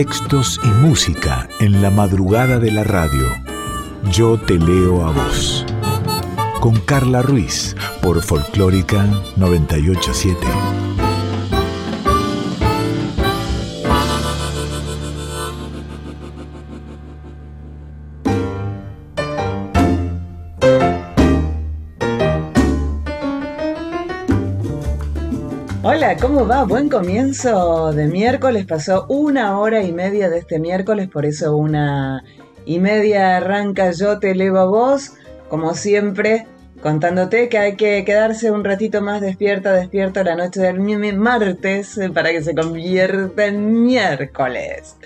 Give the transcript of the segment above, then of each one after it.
textos y música en la madrugada de la radio. Yo te leo a vos. Con Carla Ruiz por Folclórica 987. ¿Cómo va? Buen comienzo de miércoles. Pasó una hora y media de este miércoles, por eso una y media arranca Yo te elevo a vos, como siempre, contándote que hay que quedarse un ratito más despierta, despierta la noche del martes eh, para que se convierta en miércoles.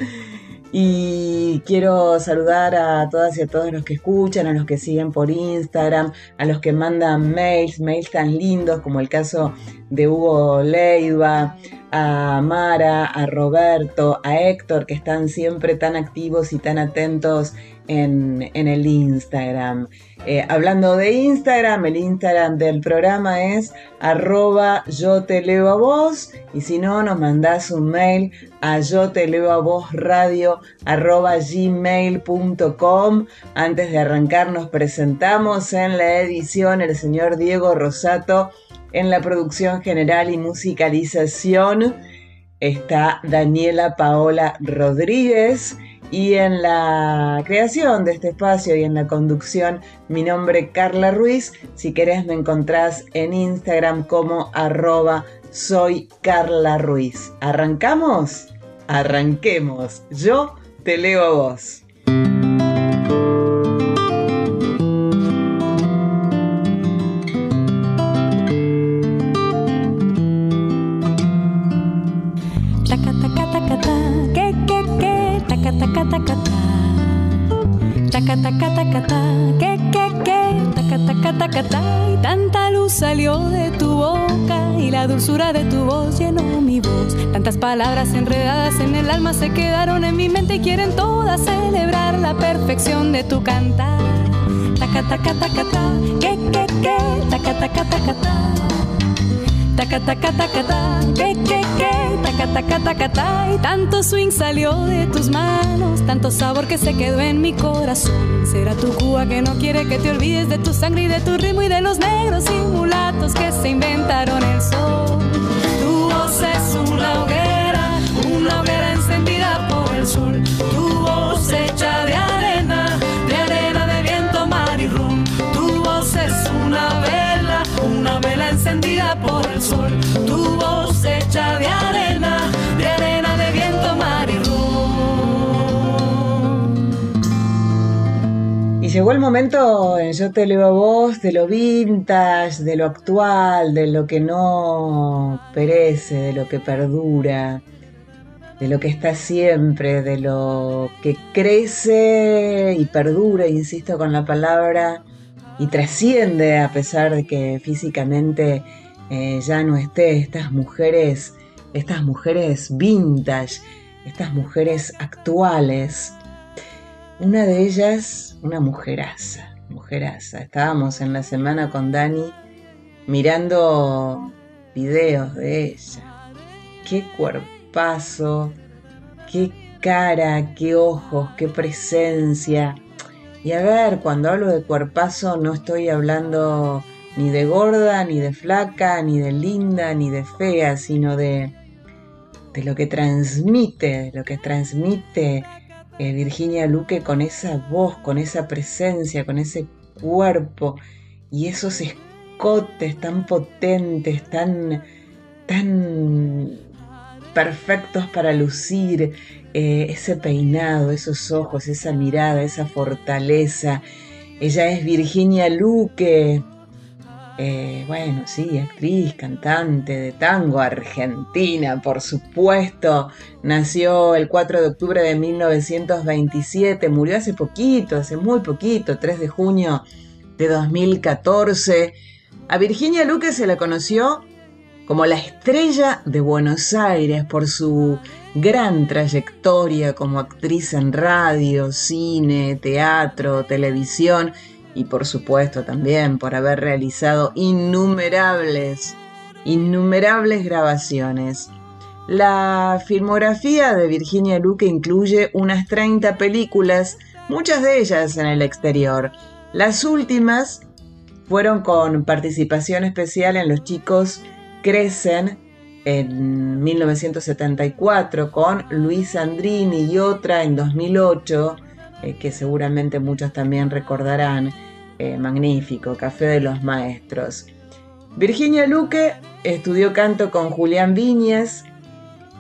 Y quiero saludar a todas y a todos los que escuchan, a los que siguen por Instagram, a los que mandan mails, mails tan lindos como el caso de Hugo Leiva, a Mara, a Roberto, a Héctor, que están siempre tan activos y tan atentos en, el Instagram. Eh, hablando de Instagram, el Instagram del programa es arroba yo te leo a vos y si no nos mandás un mail a yo te leo a vos radio arroba gmail.com. Antes de arrancar nos presentamos en la edición el señor Diego Rosato en la producción general y musicalización está Daniela Paola Rodríguez y en la creación de este espacio y en la conducción, mi nombre Carla Ruiz. Si querés me encontrás en Instagram como arroba soy Carla Ruiz. ¿Arrancamos? Arranquemos. Yo te leo a vos. Que, que, que, y tanta luz salió de tu boca y la dulzura de tu voz llenó mi voz. Tantas palabras enredadas en el alma se quedaron en mi mente y quieren todas celebrar la perfección de tu cantar. Taca, taca, taca, ta, que, que, que, taca, taca, taca, ta. Taca, taca, taca, ta, que, que, que, taca, taca, taca, ta. Y tanto swing salió de tus manos, tanto sabor que se quedó en mi corazón. Será tu Cuba que no quiere que te olvides de tu sangre y de tu ritmo y de los negros y mulatos que se inventaron el sol. Tu voz es una hoguera, una hoguera encendida por el sol. Tu voz hecha de arena, de arena de viento, mar y Y llegó el momento, yo te leo a vos, de lo vintage, de lo actual, de lo que no perece, de lo que perdura, de lo que está siempre, de lo que crece y perdura, insisto con la palabra, y trasciende a pesar de que físicamente eh, ya no esté, estas mujeres, estas mujeres vintage, estas mujeres actuales. Una de ellas, una mujeraza, mujeraza. Estábamos en la semana con Dani mirando videos de ella. Qué cuerpazo, qué cara, qué ojos, qué presencia. Y a ver, cuando hablo de cuerpazo no estoy hablando ni de gorda, ni de flaca, ni de linda, ni de fea, sino de, de lo que transmite, lo que transmite eh, Virginia Luque con esa voz, con esa presencia, con ese cuerpo y esos escotes tan potentes, tan, tan perfectos para lucir, eh, ese peinado, esos ojos, esa mirada, esa fortaleza. Ella es Virginia Luque, eh, bueno, sí, actriz, cantante de tango argentina, por supuesto. Nació el 4 de octubre de 1927, murió hace poquito, hace muy poquito, 3 de junio de 2014. A Virginia Luque se la conoció como la estrella de Buenos Aires por su gran trayectoria como actriz en radio, cine, teatro, televisión y por supuesto también por haber realizado innumerables, innumerables grabaciones. La filmografía de Virginia Luque incluye unas 30 películas, muchas de ellas en el exterior. Las últimas fueron con participación especial en Los chicos crecen en 1974 con Luis Andrini y otra en 2008, eh, que seguramente muchos también recordarán, eh, magnífico, Café de los Maestros. Virginia Luque estudió canto con Julián Viñez,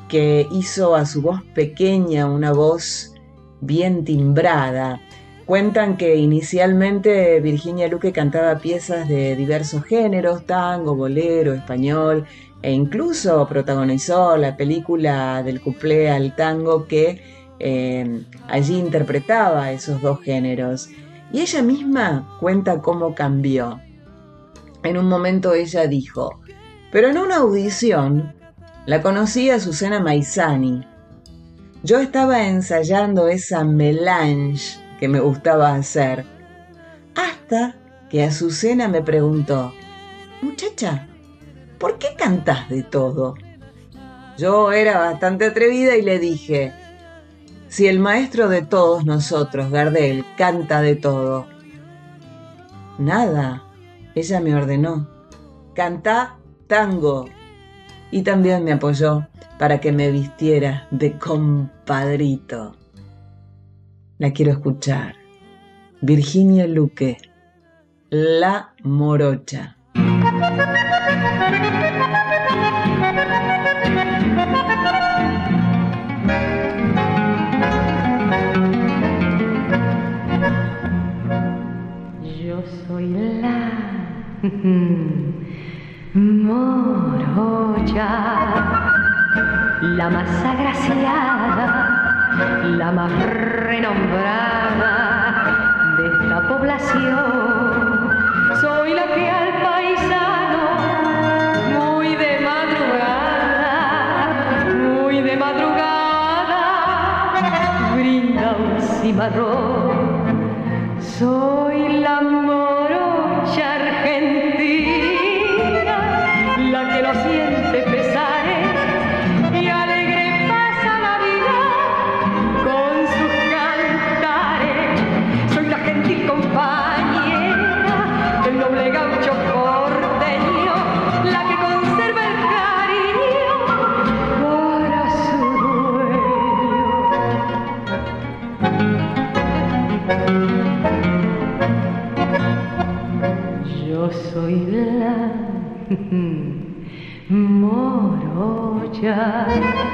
que hizo a su voz pequeña una voz bien timbrada. Cuentan que inicialmente Virginia Luque cantaba piezas de diversos géneros, tango, bolero, español, e incluso protagonizó la película del cuplé al tango que eh, allí interpretaba esos dos géneros. Y ella misma cuenta cómo cambió. En un momento ella dijo, pero en una audición la conocí a Susana Maizani. Yo estaba ensayando esa melange que me gustaba hacer, hasta que Azucena me preguntó, muchacha, ¿por qué cantás de todo? Yo era bastante atrevida y le dije, si el maestro de todos nosotros, Gardel, canta de todo. Nada, ella me ordenó, canta tango. Y también me apoyó para que me vistiera de compadrito. La quiero escuchar. Virginia Luque, La Morocha. Morocha, la más agraciada la más renombrada de esta población. Soy la que al paisano, muy de madrugada, muy de madrugada, brinda un cimarrón. Soy la morocha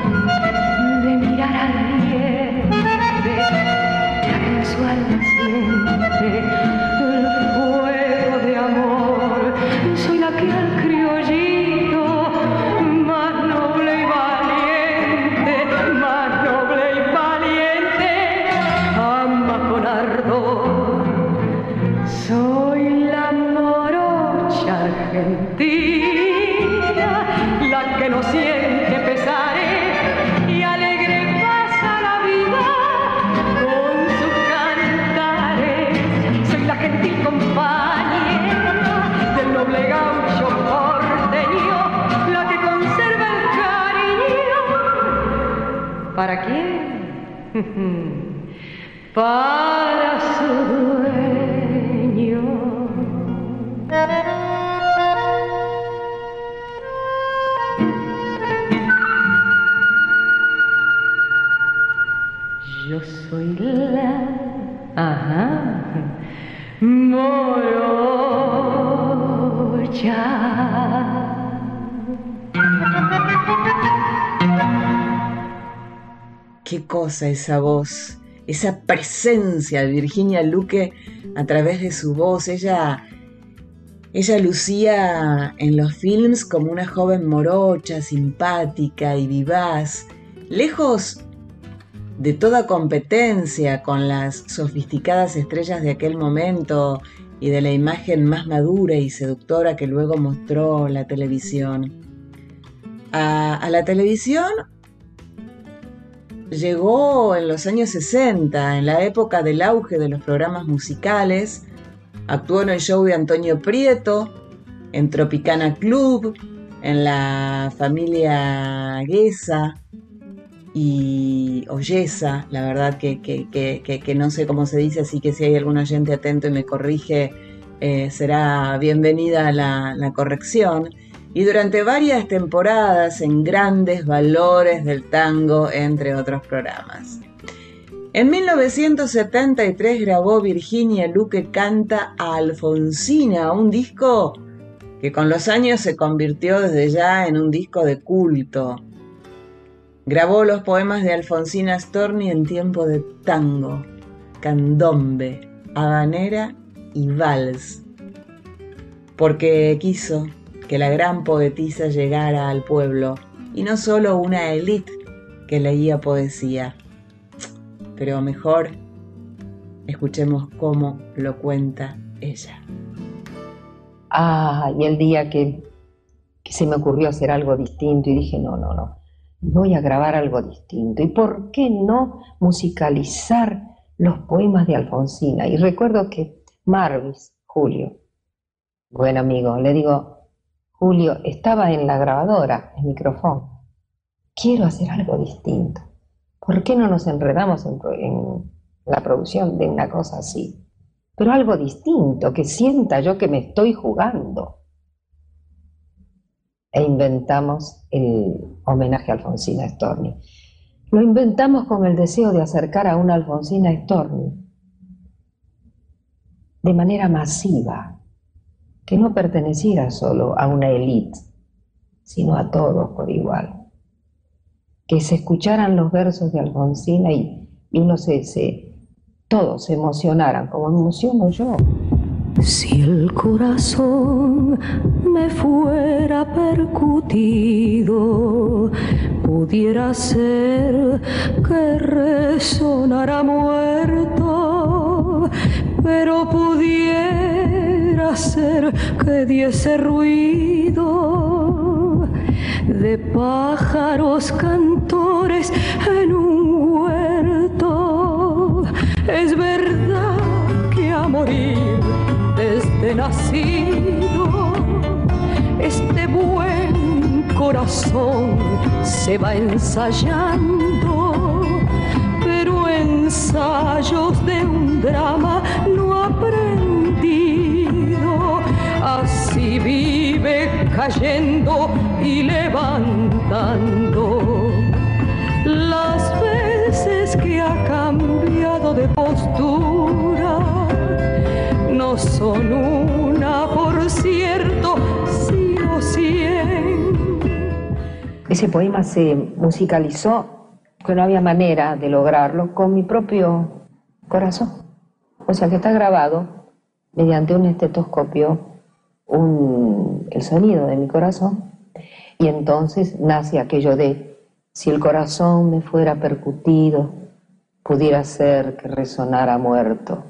morocha. Qué cosa esa voz, esa presencia de Virginia Luque a través de su voz. Ella, ella lucía en los films como una joven morocha, simpática y vivaz, lejos de toda competencia con las sofisticadas estrellas de aquel momento y de la imagen más madura y seductora que luego mostró la televisión. A, la televisión llegó en los años 60, en la época del auge de los programas musicales, actuó en el show de Antonio Prieto, en Tropicana Club, en la familia Guesa y Oyesa, la verdad que, que, no sé cómo se dice, así que si hay algún oyente atento y me corrige, eh, será bienvenida la, la corrección. Y durante varias temporadas en grandes valores del tango, entre otros programas. En 1973 grabó Virginia Luque Canta a Alfonsina, un disco que con los años se convirtió desde ya en un disco de culto. Grabó los poemas de Alfonsina Storni en tiempo de tango, candombe, habanera y vals, porque quiso que la gran poetisa llegara al pueblo y no solo una élite que leía poesía. Pero mejor escuchemos cómo lo cuenta ella. Ah, y el día que, que se me ocurrió hacer algo distinto y dije, no, no, no, voy a grabar algo distinto. ¿Y por qué no musicalizar los poemas de Alfonsina? Y recuerdo que Marvis, Julio, buen amigo, le digo, Julio, estaba en la grabadora, el micrófono. Quiero hacer algo distinto. ¿Por qué no nos enredamos en, en la producción de una cosa así? pero algo distinto, que sienta yo que me estoy jugando. E inventamos el homenaje a Alfonsina Storni. Lo inventamos con el deseo de acercar a una Alfonsina Storni de manera masiva, que no perteneciera solo a una élite, sino a todos por igual. Que se escucharan los versos de Alfonsina y, uno se, se, todos se emocionaran como emociono yo. Si el corazón me fuera percutido, pudiera ser que resonara muerto, pero pudiera ser que diese ruido de pájaros cantores en un huerto. Es verdad que a morir nacido, este buen corazón se va ensayando, pero ensayos de un drama no aprendido, así vive cayendo y levantando. Las veces que ha cambiado de postura no son Ese poema se musicalizó, que no había manera de lograrlo, con mi propio corazón. O sea que está grabado mediante un estetoscopio el sonido de mi corazón y entonces nace aquello de si el corazón me fuera percutido, pudiera ser que resonara muerto,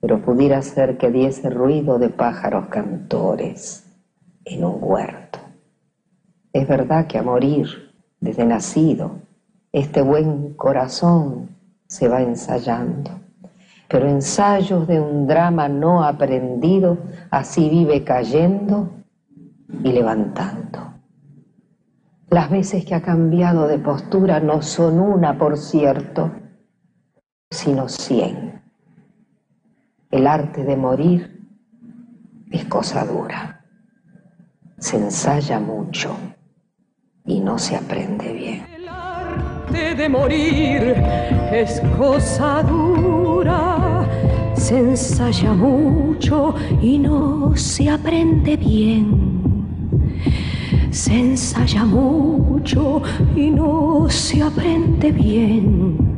pero pudiera ser que diese ruido de pájaros cantores en un huerto. Es verdad que a morir, desde nacido, este buen corazón se va ensayando, pero ensayos de un drama no aprendido, así vive cayendo y levantando. Las veces que ha cambiado de postura no son una, por cierto, sino cien. El arte de morir es cosa dura. Se ensaya mucho y no se aprende bien. El arte de morir es cosa dura. Se ensaya mucho y no se aprende bien. Se ensaya mucho y no se aprende bien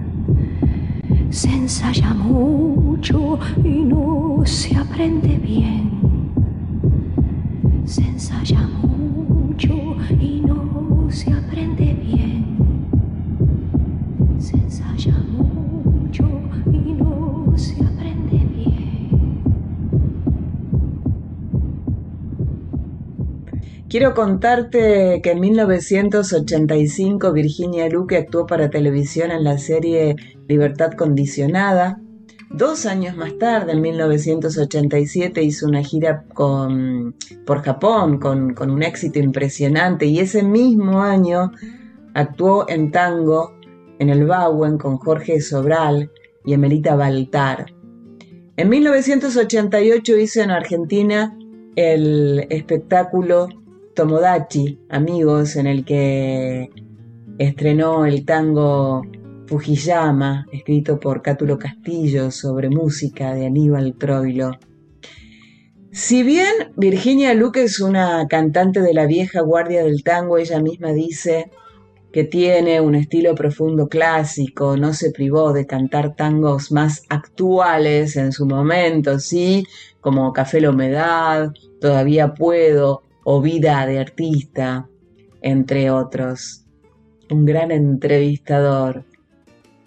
se ensaya mucho y no se aprende bien. Se ensaya mucho Quiero contarte que en 1985 Virginia Luque actuó para televisión en la serie Libertad Condicionada, Dos años más tarde, en 1987, hizo una gira por Japón con, con un éxito impresionante y ese mismo año actuó en tango en el Bauen con Jorge Sobral y Emelita Baltar. En 1988 hizo en Argentina el espectáculo Tomodachi, Amigos, en el que estrenó el tango Fujiyama, escrito por Cátulo Castillo sobre música de Aníbal Troilo. Si bien Virginia Luque es una cantante de la vieja guardia del tango, ella misma dice que tiene un estilo profundo clásico, no se privó de cantar tangos más actuales en su momento, sí, como Café la Humedad, Todavía Puedo o Vida de Artista, entre otros. Un gran entrevistador,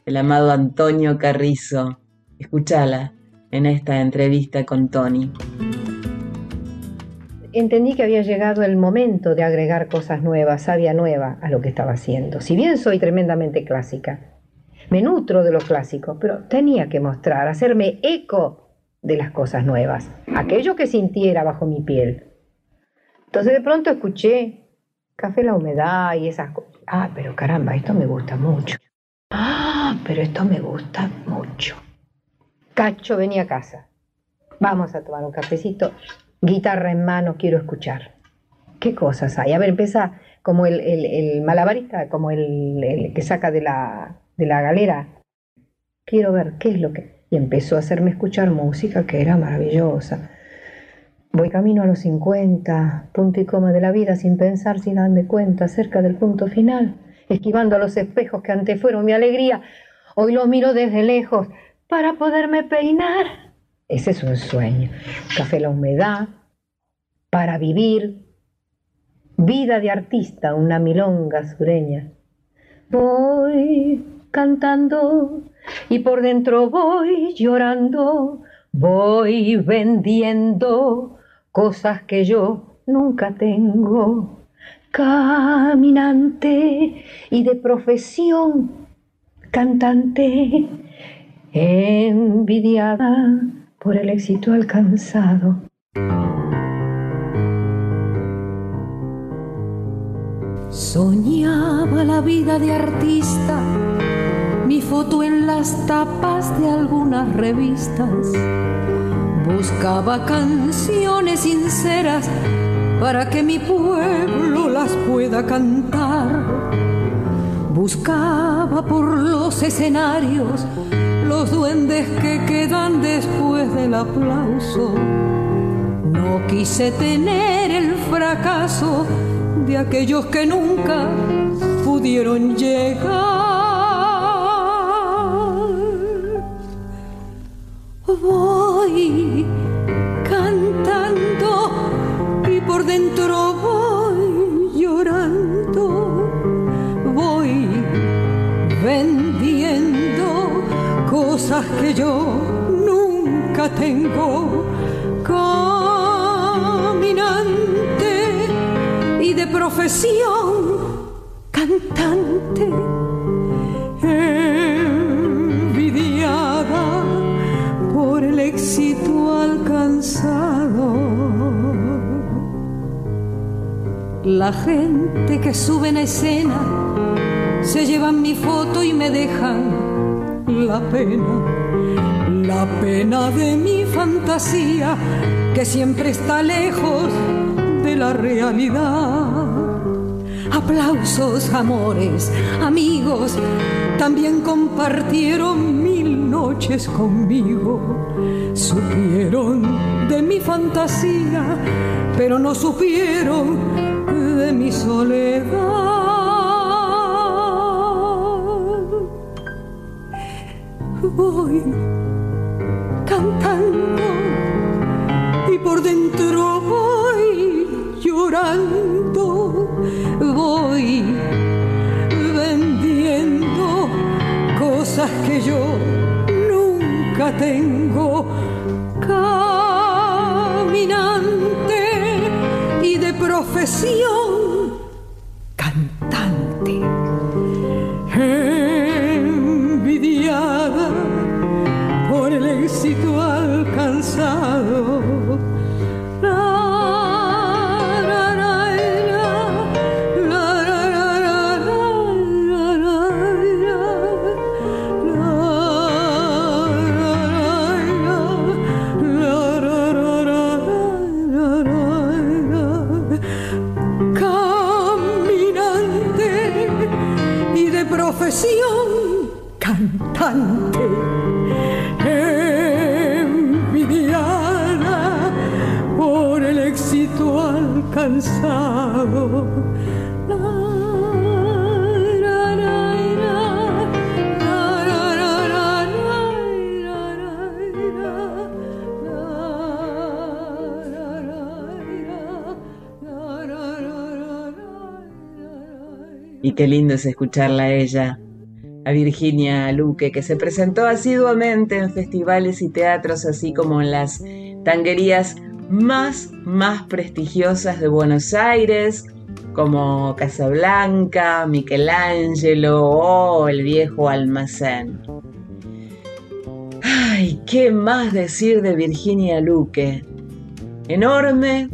el amado Antonio Carrizo. Escúchala en esta entrevista con Tony. Entendí que había llegado el momento de agregar cosas nuevas, sabia nueva a lo que estaba haciendo. Si bien soy tremendamente clásica, me nutro de lo clásico, pero tenía que mostrar, hacerme eco de las cosas nuevas, aquello que sintiera bajo mi piel. Entonces de pronto escuché Café la Humedad y esas cosas. Ah, pero caramba, esto me gusta mucho. Ah, pero esto me gusta mucho. Cacho, vení a casa. Vamos a tomar un cafecito. Guitarra en mano, quiero escuchar. ¿Qué cosas hay? A ver, empieza como el, el, malabarista, como el, el, que saca de la, de la galera. Quiero ver qué es lo que... Y empezó a hacerme escuchar música que era maravillosa. Voy camino a los 50, punto y coma de la vida, sin pensar, sin darme cuenta, cerca del punto final esquivando a los espejos que antes fueron mi alegría. Hoy lo miro desde lejos para poderme peinar. Ese es un sueño. Café la humedad, para vivir, vida de artista, una milonga sureña. Voy cantando y por dentro voy llorando, voy vendiendo cosas que yo nunca tengo caminante y de profesión cantante, envidiada por el éxito alcanzado. Soñaba la vida de artista, mi foto en las tapas de algunas revistas. Buscaba canciones sinceras para que mi pueblo las pueda cantar. Buscaba por los escenarios los duendes que quedan después del aplauso. No quise tener el fracaso de aquellos que nunca pudieron llegar. Voy por dentro voy llorando, voy vendiendo cosas que yo nunca tengo. Caminante y de profesión cantante. La gente que sube en escena se llevan mi foto y me dejan la pena, la pena de mi fantasía que siempre está lejos de la realidad. Aplausos, amores, amigos, también compartieron mil noches conmigo. Supieron de mi fantasía, pero no supieron mi soledad. Voy cantando y por dentro voy llorando, voy vendiendo cosas que yo nunca tengo profesión qué lindo es escucharla a ella, a Virginia Luque, que se presentó asiduamente en festivales y teatros, así como en las tanguerías más, más prestigiosas de Buenos Aires, como Casablanca, Michelangelo o el viejo almacén. Ay, ¿qué más decir de Virginia Luque? Enorme,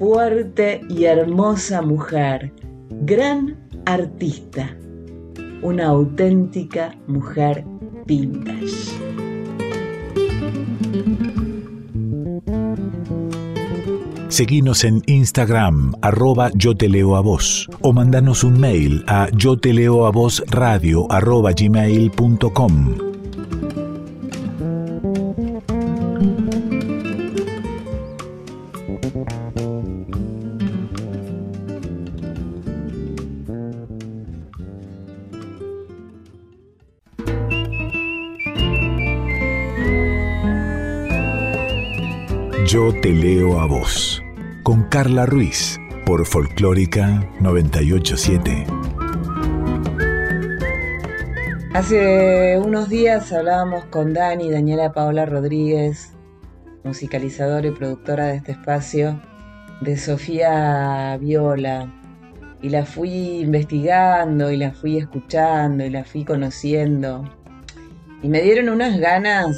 fuerte y hermosa mujer, gran artista, una auténtica mujer vintage. Seguinos en Instagram, arroba yo te leo a vos, o mandanos un mail a yo te leo a vos radio arroba gmail.com. Yo te leo a vos, con Carla Ruiz, por Folclórica 987. Hace unos días hablábamos con Dani, Daniela Paola Rodríguez, musicalizadora y productora de este espacio, de Sofía Viola. Y la fui investigando y la fui escuchando y la fui conociendo. Y me dieron unas ganas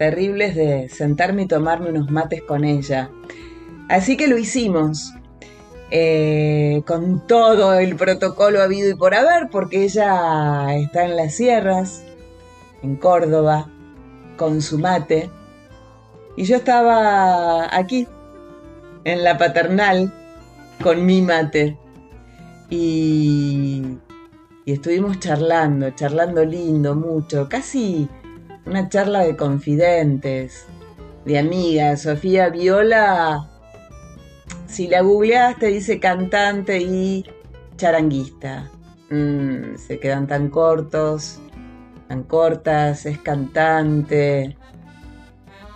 terribles de sentarme y tomarme unos mates con ella. Así que lo hicimos. Eh, con todo el protocolo habido y por haber, porque ella está en las sierras, en Córdoba, con su mate. Y yo estaba aquí, en la paternal, con mi mate. Y, y estuvimos charlando, charlando lindo, mucho, casi una charla de confidentes, de amigas. Sofía Viola, si la googleas, te dice cantante y charanguista. Mm, se quedan tan cortos, tan cortas, es cantante,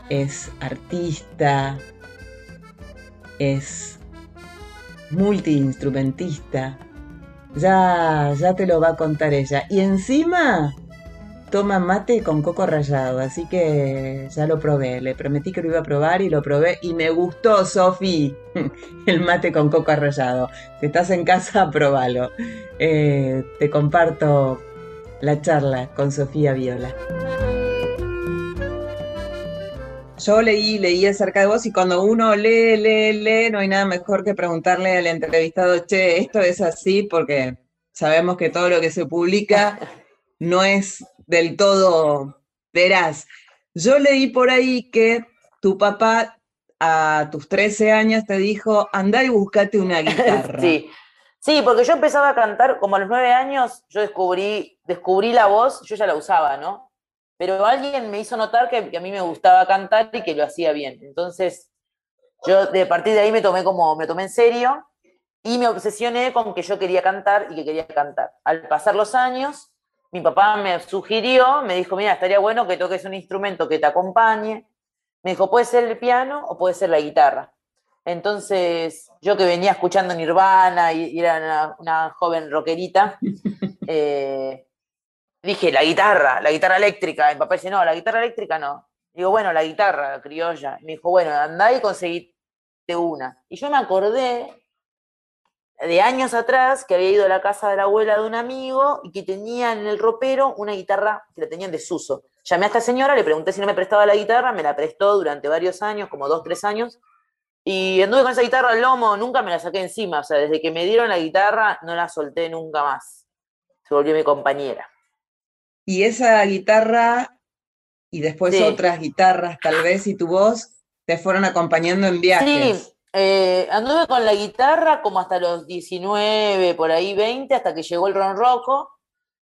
es artista, es multiinstrumentista. Ya, ya te lo va a contar ella. Y encima toma mate con coco rallado, así que ya lo probé. Le prometí que lo iba a probar y lo probé y me gustó, Sofi, el mate con coco rallado. Si estás en casa, probalo. Eh, te comparto la charla con Sofía Viola. Yo leí, leí acerca de vos y cuando uno lee, lee, lee, no hay nada mejor que preguntarle al entrevistado, che, esto es así porque sabemos que todo lo que se publica no es del todo verás. Yo leí por ahí que tu papá a tus 13 años te dijo, anda y búscate una guitarra. sí. sí, porque yo empezaba a cantar, como a los 9 años, yo descubrí, descubrí la voz, yo ya la usaba, ¿no? Pero alguien me hizo notar que, a mí me gustaba cantar y que lo hacía bien. Entonces, yo de partir de ahí me tomé como, me tomé en serio y me obsesioné con que yo quería cantar y que quería cantar. Al pasar los años, mi papá me sugirió, me dijo, mira, estaría bueno que toques un instrumento que te acompañe. Me dijo, puede ser el piano o puede ser la guitarra. Entonces, yo que venía escuchando Nirvana y, era una, joven rockerita, eh, dije, la guitarra, la guitarra eléctrica. Mi papá dice, no, la guitarra eléctrica no. Digo, bueno, la guitarra la criolla. Me dijo, bueno, andá y conseguiste una. Y yo me acordé de años atrás que había ido a la casa de la abuela de un amigo y que tenía en el ropero una guitarra que la tenían en desuso. Llamé a esta señora, le pregunté si no me prestaba la guitarra, me la prestó durante varios años, como dos, tres años, y anduve con esa guitarra al lomo, nunca me la saqué encima, o sea, desde que me dieron la guitarra no la solté nunca más. Se volvió mi compañera. Y esa guitarra y después otras guitarras tal vez y tu voz te fueron acompañando en viajes. Sí, eh, anduve con la guitarra como hasta los 19, por ahí 20, hasta que llegó el ronroco.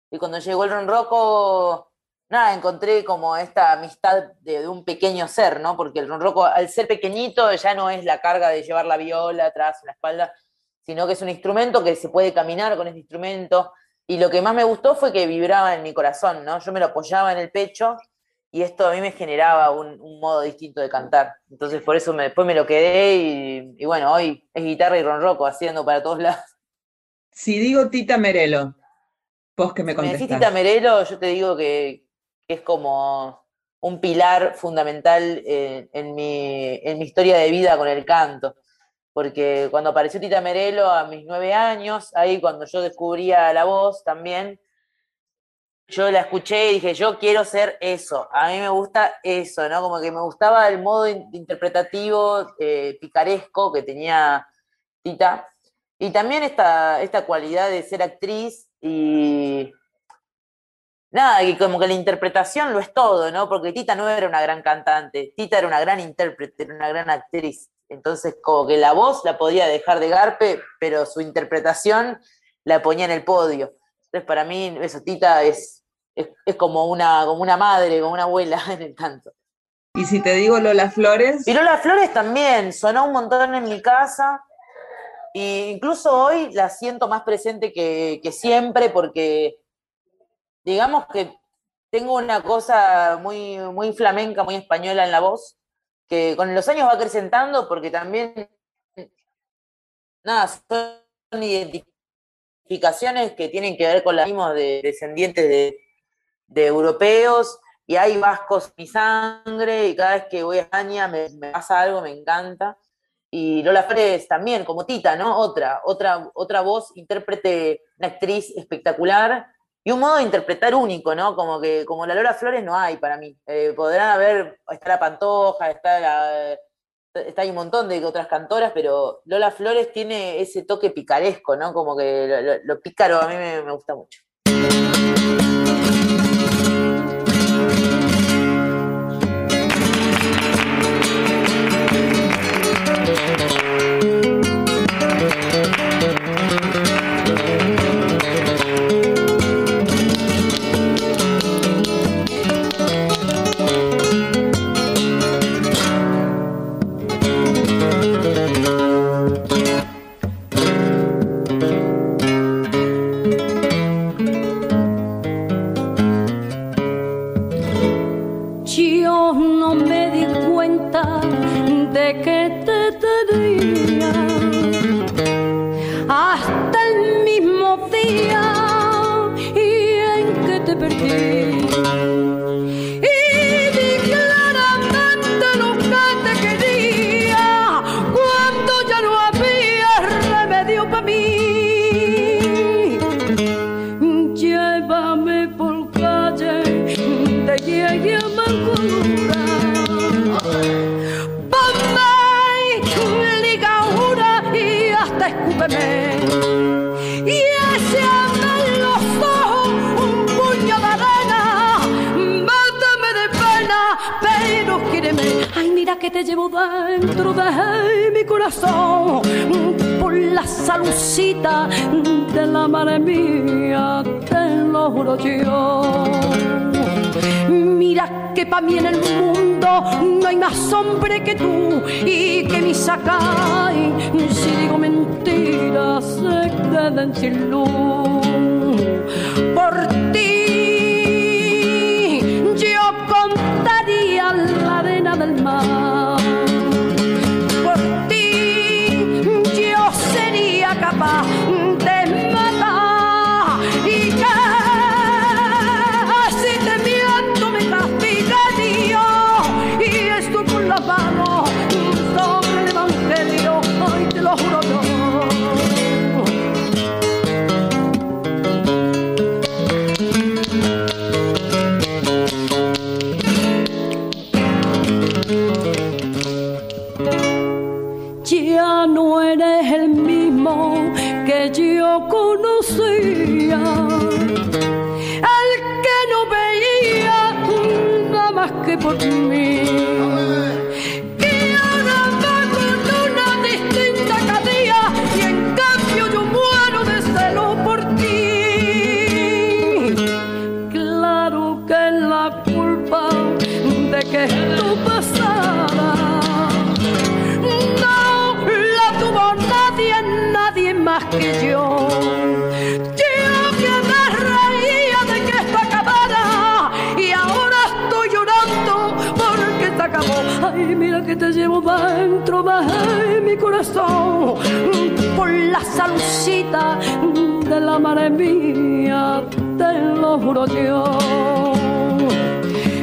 Y cuando llegó el ronroco, nada, encontré como esta amistad de, un pequeño ser, ¿no? Porque el ronroco, al ser pequeñito, ya no es la carga de llevar la viola atrás en la espalda, sino que es un instrumento que se puede caminar con ese instrumento. Y lo que más me gustó fue que vibraba en mi corazón, ¿no? Yo me lo apoyaba en el pecho y esto a mí me generaba un, modo distinto de cantar. Entonces por eso me, después me lo quedé y, bueno, hoy es guitarra y ronroco haciendo para todos lados. Si digo Tita Merelo, vos que me contestás. Si Tita Merelo, yo te digo que, es como un pilar fundamental en, mi, en mi historia de vida con el canto. Porque cuando apareció Tita Merelo a mis nueve años, ahí cuando yo descubría la voz también, yo la escuché y dije, yo quiero ser eso, a mí me gusta eso, ¿no? Como que me gustaba el modo interpretativo, eh, picaresco que tenía Tita, y también esta, esta cualidad de ser actriz y nada, y como que la interpretación lo es todo, ¿no? Porque Tita no era una gran cantante, Tita era una gran intérprete, era una gran actriz, entonces como que la voz la podía dejar de garpe, pero su interpretación la ponía en el podio. Entonces para mí eso, Tita es es, como, una, como una madre, como una abuela en el canto. Y si te digo Lola Flores. Y Lola Flores también, sonó un montón en mi casa. E incluso hoy la siento más presente que, siempre porque digamos que tengo una cosa muy, muy flamenca, muy española en la voz, que con los años va acrecentando porque también, nada, son identificaciones que tienen que ver con la misma de descendientes de, de europeos y hay vascos mi sangre y cada vez que voy a España me, pasa algo, me encanta. Y Lola Flores también, como Tita, ¿no? Otra, otra, otra voz, intérprete, una actriz espectacular y un modo de interpretar único, ¿no? Como que como la Lola Flores no hay para mí. Eh, podrán haber, está la Pantoja, está la, está hay un montón de otras cantoras, pero Lola Flores tiene ese toque picaresco, ¿no? Como que lo, pícaro a mí me gusta mucho. Dentro de mi corazón por la salucita de la madre mía, te lo juro yo. Mira que para mí en el mundo no hay más hombre que tú y que mi sacai, si digo mentiras, se queden sin luz. Por ti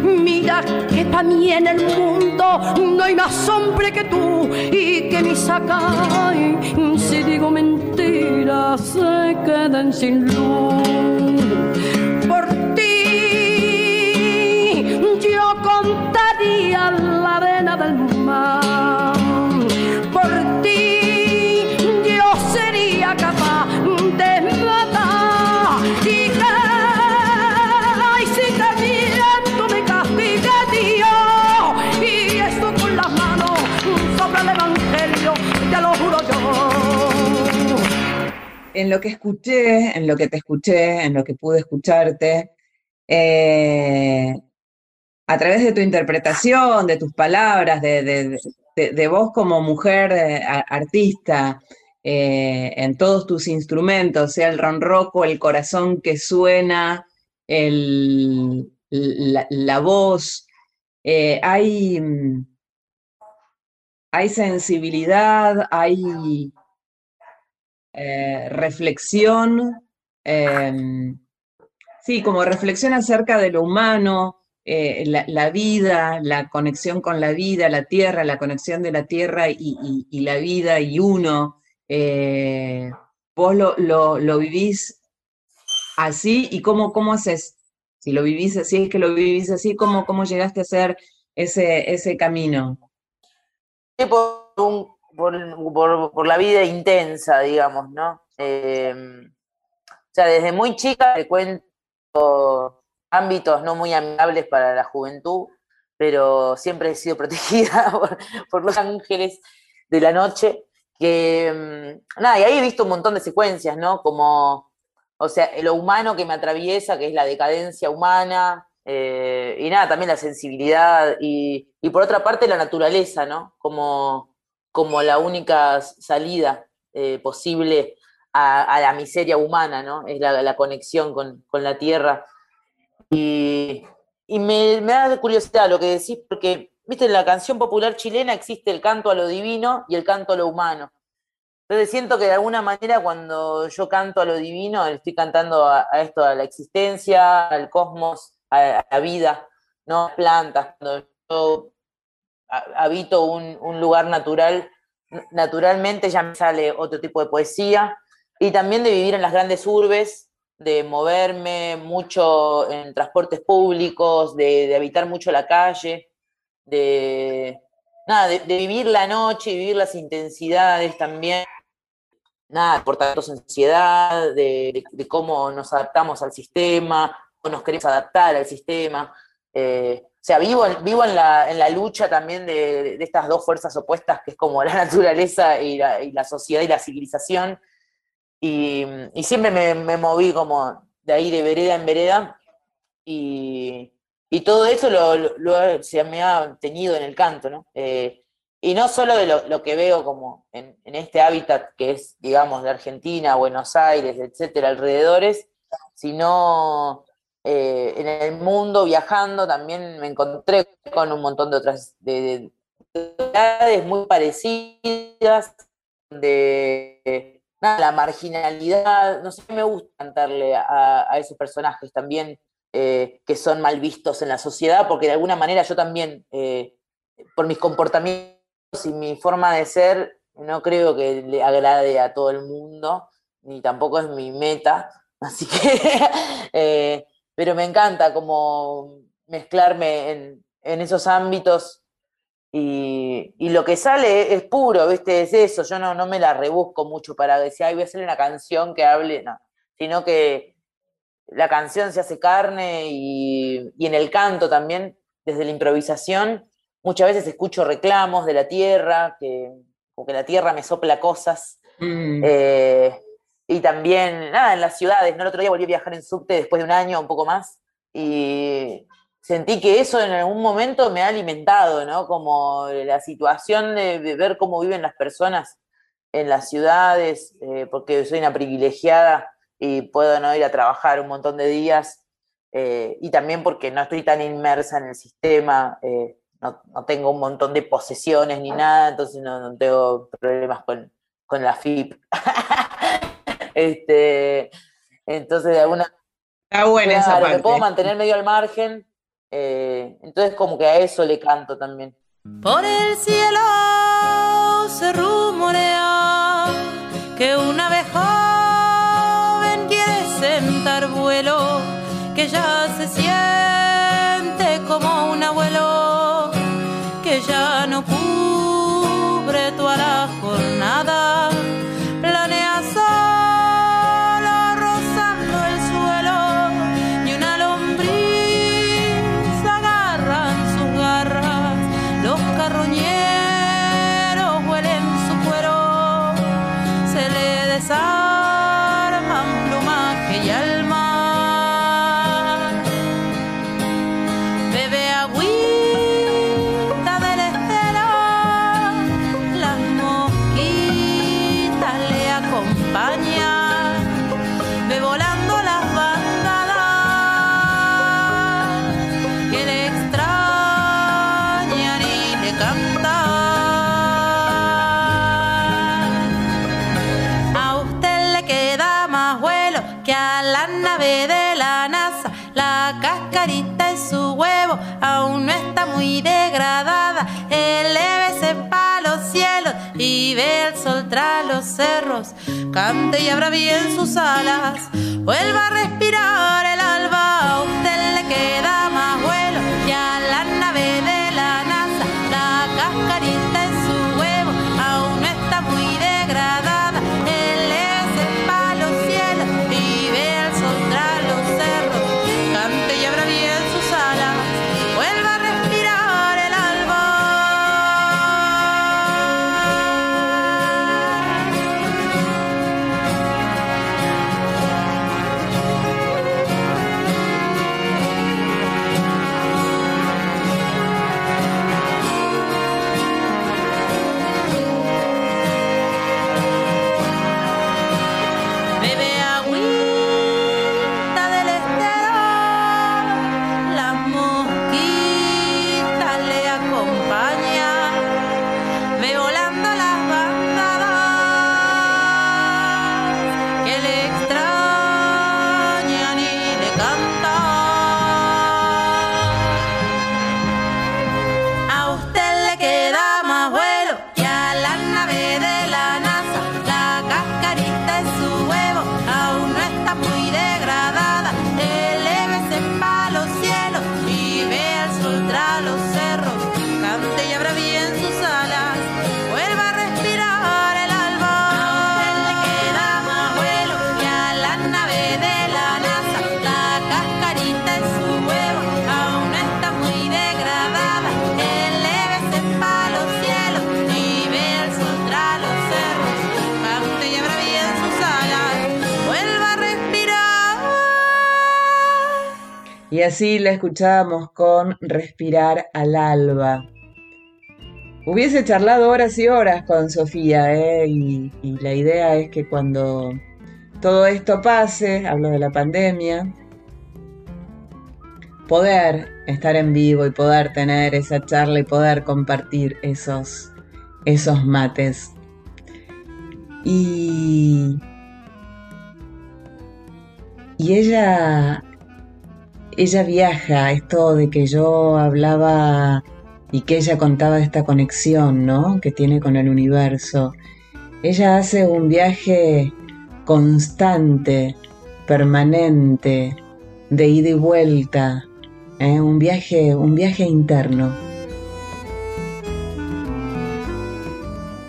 Mira que para mí en el mundo no hay más hombre que tú y que mi sacai, si digo mentiras, se queden sin luz. En lo que escuché, en lo que te escuché, en lo que pude escucharte, eh, a través de tu interpretación, de tus palabras, de, de- de- de vos como mujer eh, artista, eh, en todos tus instrumentos, sea el ronroco, el corazón que suena, el, la, la voz, hay, mm, hay sensibilidad, hay eh, reflexión, em, sí, como reflexión acerca de lo humano, eh, la, vida, la conexión con la vida, la tierra, la conexión de la tierra y, la vida y uno. eh, vos lo, lo- vivís así y cómo, cómo haces, si lo vivís así, es que lo vivís así, ¿cómo, cómo llegaste a hacer ese, ese camino? Por, un- por- por- la vida intensa, digamos, ¿no? Eh, o sea, desde muy chica te cuento ámbitos no muy amigables para la juventud, pero siempre he sido protegida por, por los ángeles de la noche, que, mm, nada, y ahí he visto un montón de secuencias, ¿no? Como, o sea, lo humano que me atraviesa, que es la decadencia humana, eh, y nada, también la sensibilidad, y, y por otra parte la naturaleza, ¿no? Como, como la única salida eh, posible a, la miseria humana, ¿no? Es la, conexión con, la tierra. Y, me, me da curiosidad lo que decís, porque, viste, en la canción popular chilena existe el canto a lo divino y el canto a lo humano. Entonces siento que de alguna manera cuando yo canto a lo divino, estoy cantando a, esto, a la existencia, al cosmos, a, la vida, no plantas. Habito un, un lugar natural, naturalmente ya me sale otro tipo de poesía. Y también de vivir en las grandes urbes, de moverme mucho en transportes públicos, de, de habitar mucho la calle, de, nada, de, vivir la noche vivir las intensidades también. Nada, por tanto, ansiedad, de, de- cómo nos adaptamos al sistema, o nos queremos adaptar al sistema. Eh, sea, vivo, vivo en, la, en la lucha también de, de estas dos fuerzas opuestas, que es como la naturaleza y la, y la sociedad y la civilización. Y, y siempre me, me moví como de ahí de vereda en vereda. Y, y todo eso lo, lo- lo- se me ha tenido en el canto, ¿no? Eh, y no solo de lo, lo que veo como en, en este hábitat que es, digamos, de Argentina, Buenos Aires, etcétera, alrededores, sino eh, en el mundo viajando también me encontré con un montón de otras de, de muy parecidas, de nada, la marginalidad, no sé, me gusta cantarle a, esos personajes también eh, que son mal vistos en la sociedad, porque de alguna manera yo también, eh, por mis comportamientos y mi forma de ser, no creo que le agrade a todo el mundo, ni tampoco es mi meta, así que, pero me encanta como mezclarme en, en esos ámbitos y, y lo que sale es puro, ¿viste? Es eso, yo no, no me la rebusco mucho para decir, ay, voy a hacer una canción que hable, no, sino que la canción se hace carne y, y en el canto también, desde la improvisación, muchas veces escucho reclamos de la tierra, que, como que la tierra me sopla cosas. Mm, Eh, y también, nada, en las ciudades, ¿no? El otro día volví a viajar en subte después de un año, un poco más, y sentí que eso en algún momento me ha alimentado, ¿no? Como la situación de, ver cómo viven las personas en las ciudades, eh, porque soy una privilegiada y puedo no ir a trabajar un montón de días, eh, y también porque no estoy tan inmersa en el sistema, eh, no, tengo un montón de posesiones ni nada, entonces no, tengo problemas con, con la FIP. este, entonces, de alguna Está buena esa parte. Me puedo mantener medio al margen, eh, entonces como que a eso le canto también. Por el cielo se rumorea que una vez joven quiere sentar vuelo, que ya los bien sus alas, así la escuchábamos con Respirar al alba. Hubiese charlado horas y horas con Sofía, ¿eh? y, y la idea es que cuando todo esto pase, hablo de la pandemia, poder estar en vivo y poder tener esa charla y poder compartir esos, esos mates. Y, y ella, ella viaja, esto de que yo hablaba y que ella contaba de esta conexión, ¿no? Que tiene con el universo. Ella hace un viaje constante, permanente, de ida y vuelta, ¿eh? un viaje, un viaje interno.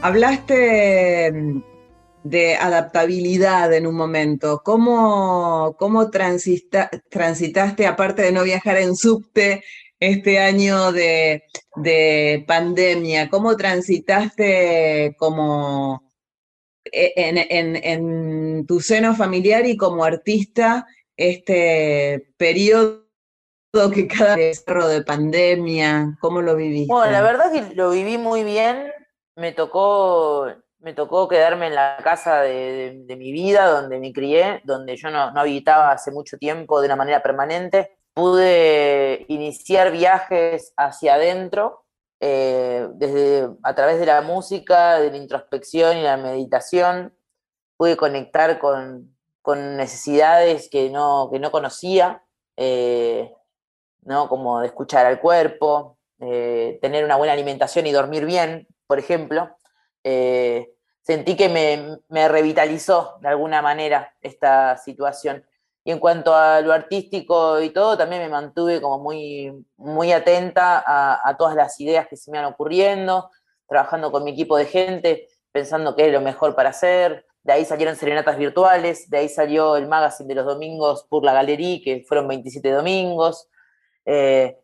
Hablaste de adaptabilidad en un momento. ¿Cómo, cómo transita- transitaste, aparte de no viajar en subte, este año de, de pandemia? ¿Cómo transitaste como e- en, en- tu seno familiar y como artista este periodo que cada vez de pandemia? ¿Cómo lo viviste? Bueno, la verdad que lo viví muy bien. Me tocó, me tocó quedarme en la casa de, mi vida, donde me crié, donde yo no, habitaba hace mucho tiempo de una manera permanente. Pude iniciar viajes hacia adentro eh, desde, a través de la música, de la introspección y la meditación, pude conectar con, necesidades que no, que no conocía, eh, ¿no? como de escuchar al cuerpo, eh, tener una buena alimentación y dormir bien, por ejemplo. Sentí que me, me revitalizó de alguna manera esta situación. Y en cuanto a lo artístico y todo, también me mantuve como muy, muy atenta a, todas las ideas que se me iban ocurriendo, trabajando con mi equipo de gente, pensando qué es lo mejor para hacer. De ahí salieron serenatas virtuales, de ahí salió el magazine de los domingos por la galería, que fueron 27 domingos. Eh,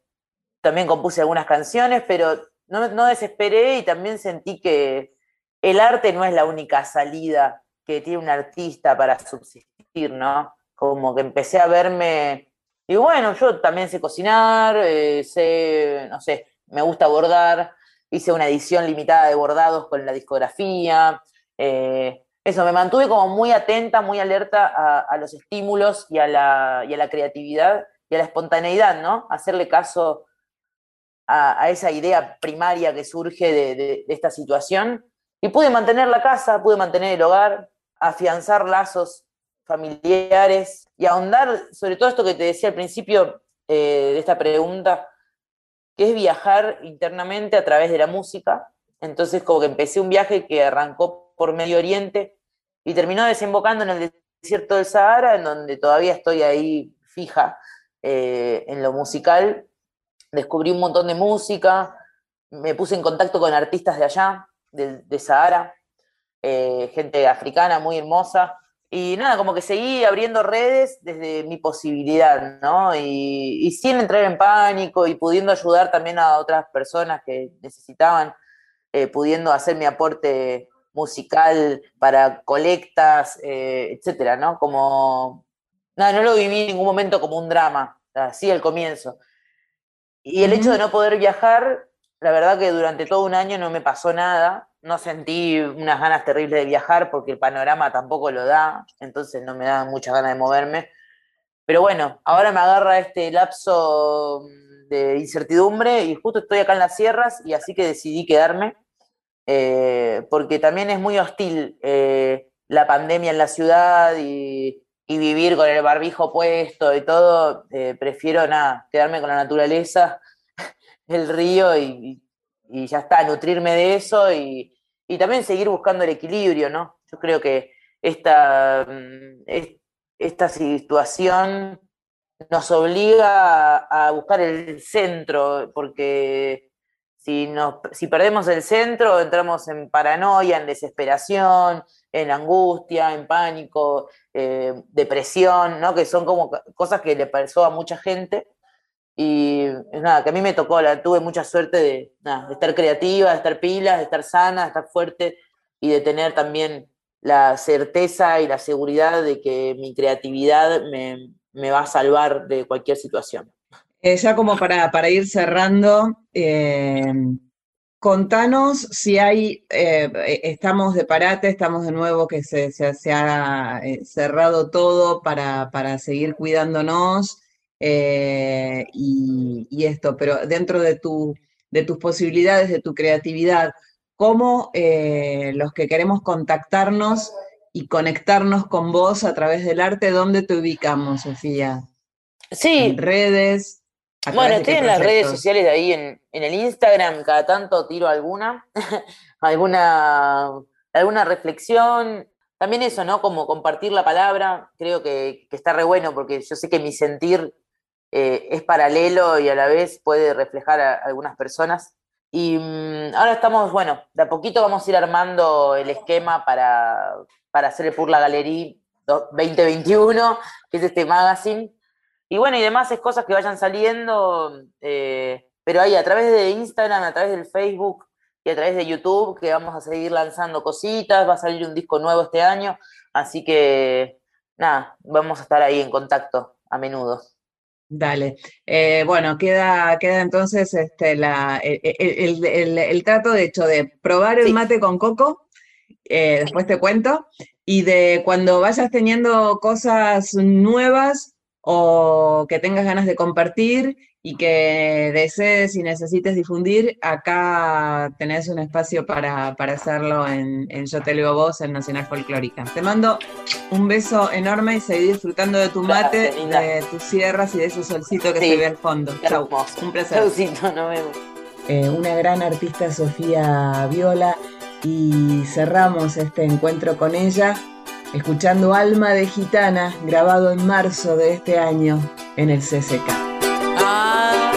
también compuse algunas canciones, pero no, no desesperé y también sentí que el arte no es la única salida que tiene un artista para subsistir, ¿no? como que empecé a verme, y bueno, yo también sé cocinar, eh, sé, no sé, me gusta bordar, hice una edición limitada de bordados con la discografía, eh, eso, me mantuve como muy atenta, muy alerta a, los estímulos y a, la, y a, la, creatividad y a la espontaneidad, ¿no? Hacerle caso a, esa idea primaria que surge de, de, esta situación. Y pude mantener la casa, pude mantener el hogar, afianzar lazos familiares y ahondar sobre todo esto que te decía al principio eh, de esta pregunta, que es viajar internamente a través de la música. Entonces como que empecé un viaje que arrancó por Medio Oriente y terminó desembocando en el desierto del Sahara, en donde todavía estoy ahí fija eh, en lo musical. Descubrí un montón de música, me puse en contacto con artistas de allá, de, Sahara, eh, gente africana muy hermosa, y nada, como que seguí abriendo redes desde mi posibilidad, ¿no? Y, sin entrar en pánico y pudiendo ayudar también a otras personas que necesitaban, eh, pudiendo hacer mi aporte musical para colectas, eh, etcétera, ¿no? Como, nada, no lo viví en ningún momento como un drama, así al comienzo. Y el hecho de no poder viajar, la verdad que durante todo un año no me pasó nada, no sentí unas ganas terribles de viajar porque el panorama tampoco lo da, entonces no me da muchas ganas de moverme. Pero bueno, ahora me agarra este lapso de incertidumbre y justo estoy acá en las sierras y así que decidí quedarme, eh, porque también es muy hostil eh, la pandemia en la ciudad y, vivir con el barbijo puesto y todo. Eh, prefiero nada, quedarme con la naturaleza, el río y, y ya está, nutrirme de eso y, y también seguir buscando el equilibrio, ¿no? Yo creo que esta, mm, esta situación nos obliga a, buscar el centro, porque si, nos, si perdemos el centro, entramos en paranoia, en desesperación, en angustia, en pánico, eh, depresión, ¿no? que son como cosas que le pasó a mucha gente. Y nada, que a mí me tocó, la, tuve mucha suerte de, estar creativa, de estar pilas, de estar sana, de estar fuerte y de tener también la certeza y la seguridad de que mi creatividad me, va a salvar de cualquier situación. Eh, ya como para, para ir cerrando, eh, contanos si hay, eh, estamos de parate, estamos de nuevo que se, se ha cerrado todo para, para seguir cuidándonos. Eh, y, esto, pero dentro de, tu, de tus posibilidades, de tu creatividad, ¿cómo eh, los que queremos contactarnos y conectarnos con vos a través del arte, dónde te ubicamos, Sofía? Sí. En redes. Bueno, estoy en las redes sociales de ahí, en, el Instagram, cada tanto tiro alguna, alguna, alguna reflexión, también eso, ¿no? Como compartir la palabra, creo que, que, está re bueno porque yo sé que mi sentir eh, es paralelo y a la vez puede reflejar a, algunas personas. Y mm, ahora estamos, bueno, de a poquito vamos a ir armando el esquema para, para hacer el Purla Galería 2021, que es este magazine. Y bueno, y demás es cosas que vayan saliendo, eh, pero ahí a través de Instagram, a través del Facebook y a través de YouTube, que vamos a seguir lanzando cositas, va a salir un disco nuevo este año, así que nada, vamos a estar ahí en contacto a menudo. Dale. Eh, bueno, queda, queda entonces este, la, e, e, el, trato de hecho de probar el mate con coco, eh, después te cuento, y de cuando vayas teniendo cosas nuevas, o que tengas ganas de compartir y que desees y necesites difundir, acá tenés un espacio para, hacerlo en, Yo Te Leo Vos, en Nacional Folclórica. Te mando un beso enorme y seguí disfrutando de tu mate, de tus sierras y de ese solcito que se ve al fondo. Chau, un placer. Chaucito, nos vemos. Eh, una gran artista Sofía Viola y cerramos este encuentro con ella escuchando Alma de Gitana, grabado en marzo de este año en el CCK. te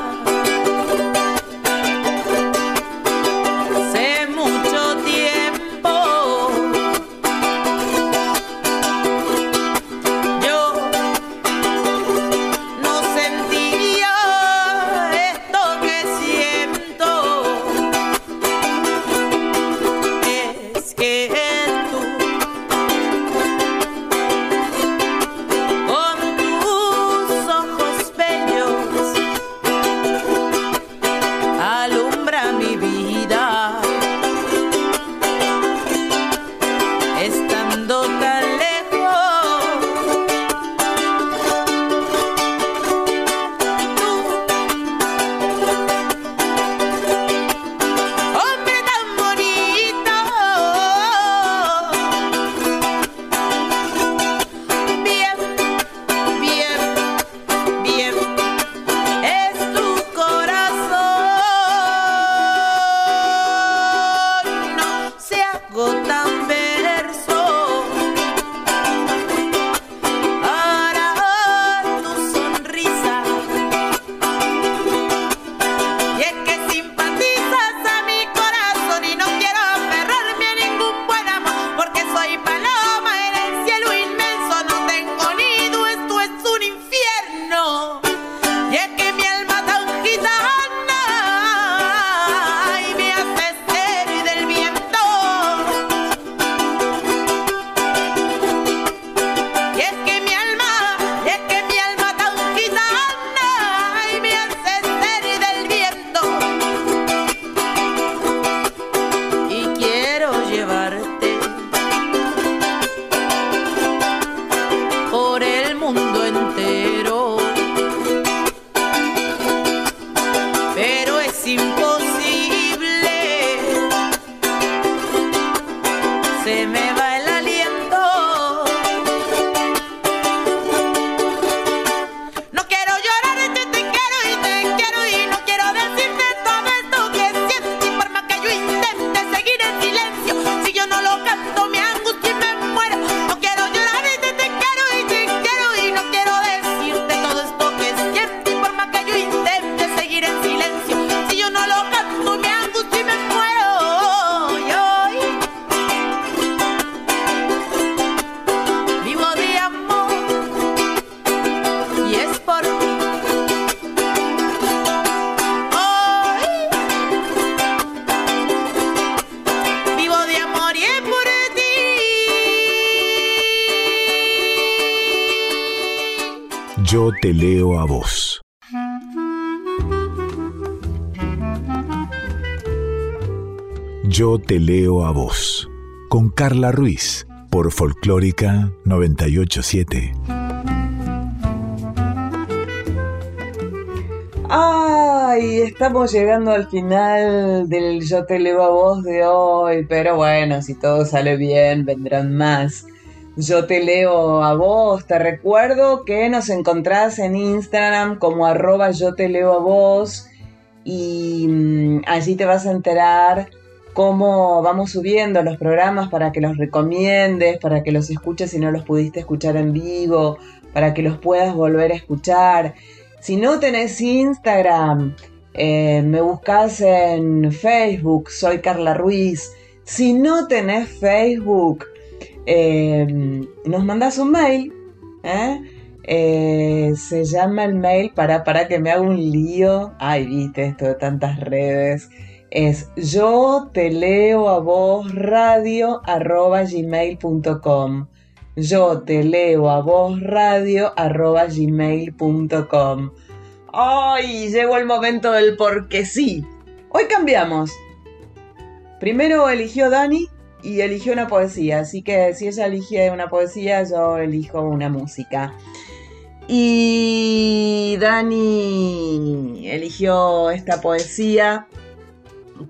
te leo a vos. Con Carla Ruiz por Folclórica 987. Ay, estamos llegando al final del Yo te leo a vos de hoy, pero bueno, si todo sale bien, vendrán más. Yo te leo a vos, te recuerdo que nos encontrás en Instagram como arroba yo te leo a vos y mm, allí te vas a enterar cómo vamos subiendo los programas para que los recomiendes, para que los escuches si no los pudiste escuchar en vivo, para que los puedas volver a escuchar. Si no tenés Instagram, eh, me buscas en Facebook, soy Carla Ruiz. Si no tenés Facebook, Em, nos mandas un mail, ¿eh? Eh, se llama el mail para, para que me haga un lío. Ay, viste esto de tantas redes. Es yo te leo a vos radio arroba gmail.com. Yo te leo a vos radio arroba gmail.com. ¡Ay! Llegó el momento del porque sí. Hoy cambiamos. Primero eligió Dani y eligió una poesía, así que si ella elige una poesía, yo elijo una música. Y Dani eligió esta poesía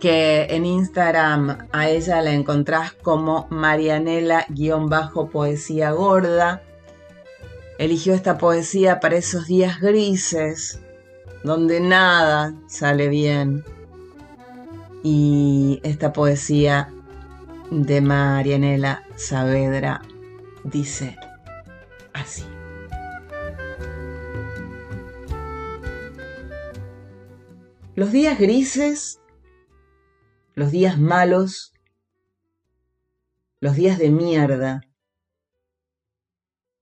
que en Instagram a ella la encontrás como Marianela-poesía gorda. Eligió esta poesía para esos días grises, donde nada sale bien. Y esta poesía de Marianela Saavedra dice así. Los días grises, los días malos, los días de mierda,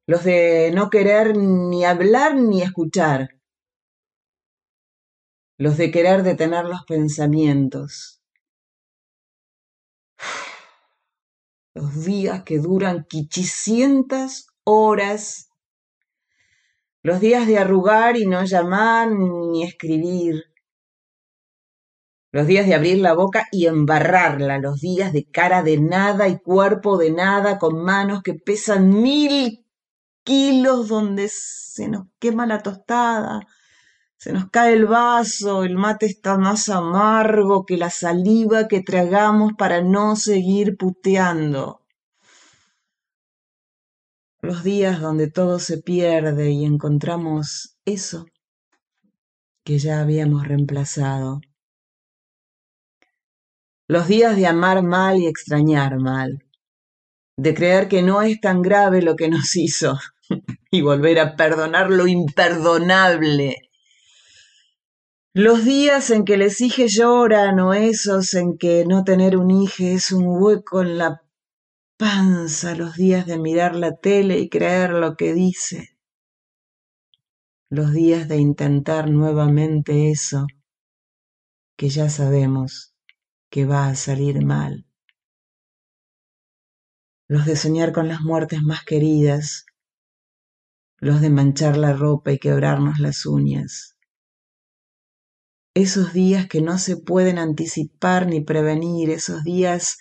los de no querer ni hablar ni escuchar, los de querer detener los pensamientos, los días que duran quichicientas horas, los días de arrugar y no llamar ni escribir, los días de abrir la boca y embarrarla, los días de cara de nada y cuerpo de nada, con manos que pesan mil kilos donde se nos quema la tostada, se nos cae el vaso, el mate está más amargo que la saliva que tragamos para no seguir puteando. Los días donde todo se pierde y encontramos eso que ya habíamos reemplazado los días de amar mal y extrañar mal, de creer que no es tan grave lo que nos hizo. Y volver a perdonar lo imperdonable. Los días en que les hije lloran o esos en que no tener un hijo es un hueco en la panza, los días de mirar la tele y creer lo que dice, los días de intentar nuevamente eso que ya sabemos que va a salir mal. Los de soñar con las muertes más queridas, los de manchar la ropa y quebrarnos las uñas. Esos días que no se pueden anticipar ni prevenir, esos días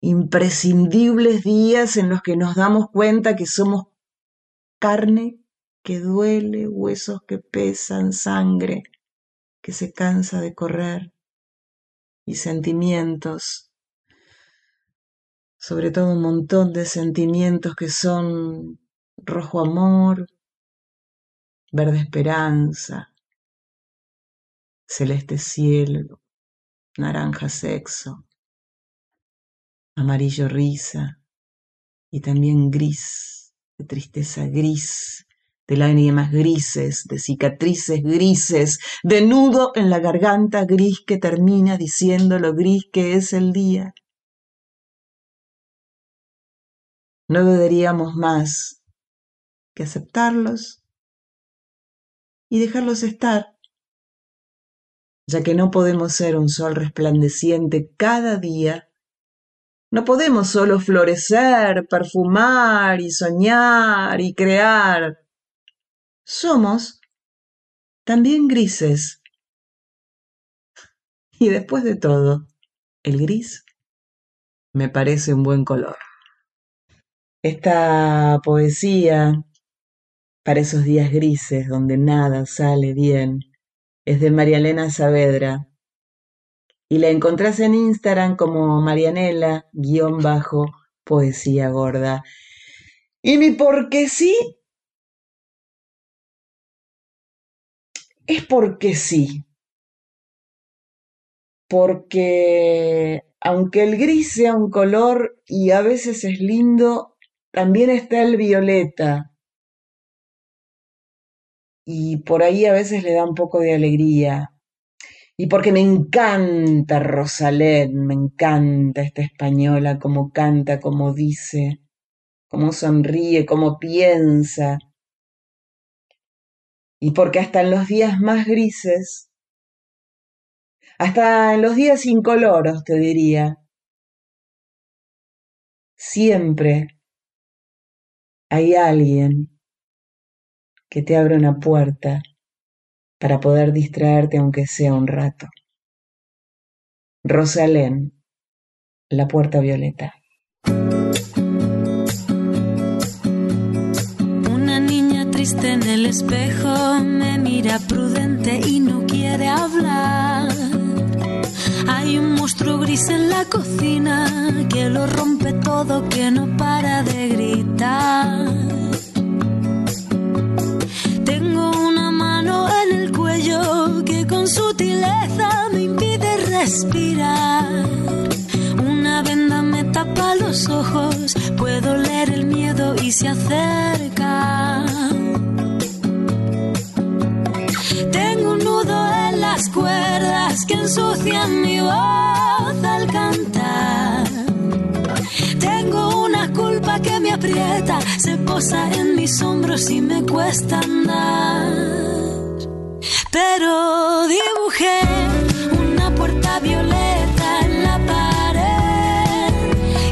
imprescindibles días en los que nos damos cuenta que somos carne que duele, huesos que pesan, sangre que se cansa de correr y sentimientos, sobre todo un montón de sentimientos que son rojo amor, verde esperanza, celeste cielo, naranja sexo, amarillo risa y también gris, de tristeza gris, de lágrimas grises, de cicatrices grises, de nudo en la garganta gris que termina diciendo lo gris que es el día. No deberíamos más que aceptarlos y dejarlos estar, ya que no podemos ser un sol resplandeciente cada día. No podemos solo florecer, perfumar y soñar y crear somos también grises. Y después de todo, el gris me parece un buen color. Esta poesía para esos días grises donde nada sale bien es de María Elena Saavedra y la encontrás en Instagram como Marianela-poesía gorda. Y mi porque sí es porque sí. Porque aunque el gris sea un color y a veces es lindo, también está el violeta. Y por ahí a veces le da un poco de alegría. Y porque me encanta Rosalén, me encanta esta española, cómo canta, cómo dice, cómo sonríe, cómo piensa y porque hasta en los días más grises, hasta en los días incoloros, te diría, siempre hay alguien que te abre una puerta para poder distraerte aunque sea un rato. Rosalén, la puerta violeta. Espejo me mira prudente y no quiere hablar. Hay un monstruo gris en la cocina que lo rompe todo, que no para de gritar. Tengo una mano en el cuello que con sutileza me impide respirar. Una venda me tapa los ojos, puedo leer el miedo y se acerca. Tengo un nudo en las cuerdas que ensucian mi voz al cantar. Tengo una culpa que me aprieta, se posa en mis hombros y me cuesta andar. Pero dibujé una puerta violeta en la pared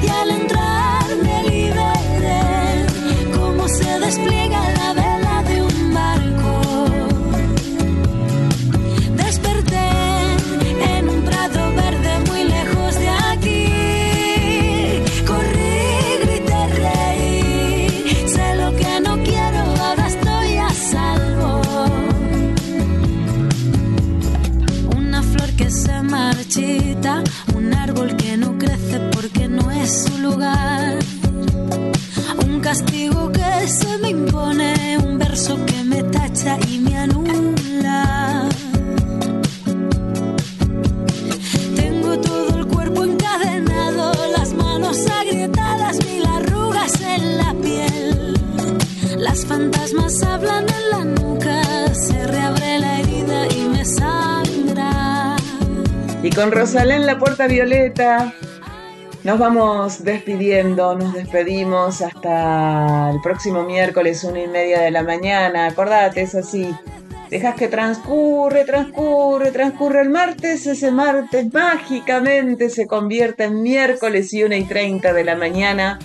y al entrar me liberé como se despliega la Con Rosalén La Puerta Violeta nos vamos despidiendo, nos despedimos hasta el próximo miércoles, una y media de la mañana. Acordate, es así. Dejas que transcurre, transcurre, transcurre el martes, ese martes mágicamente se convierte en miércoles y una y treinta de la mañana.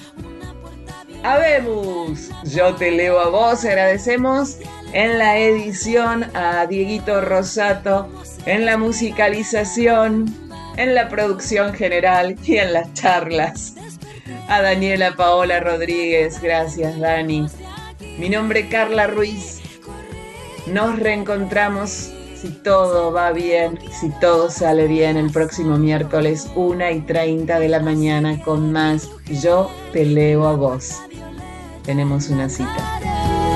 Habemos, yo te leo a vos, agradecemos en la edición a Dieguito Rosato, en la musicalización, en la producción general y en las charlas. A Daniela Paola Rodríguez, gracias Dani. Mi nombre es Carla Ruiz. Nos reencontramos si todo va bien, si todo sale bien el próximo miércoles 1 y 30 de la mañana con más Yo te leo a vos. Tenemos una cita.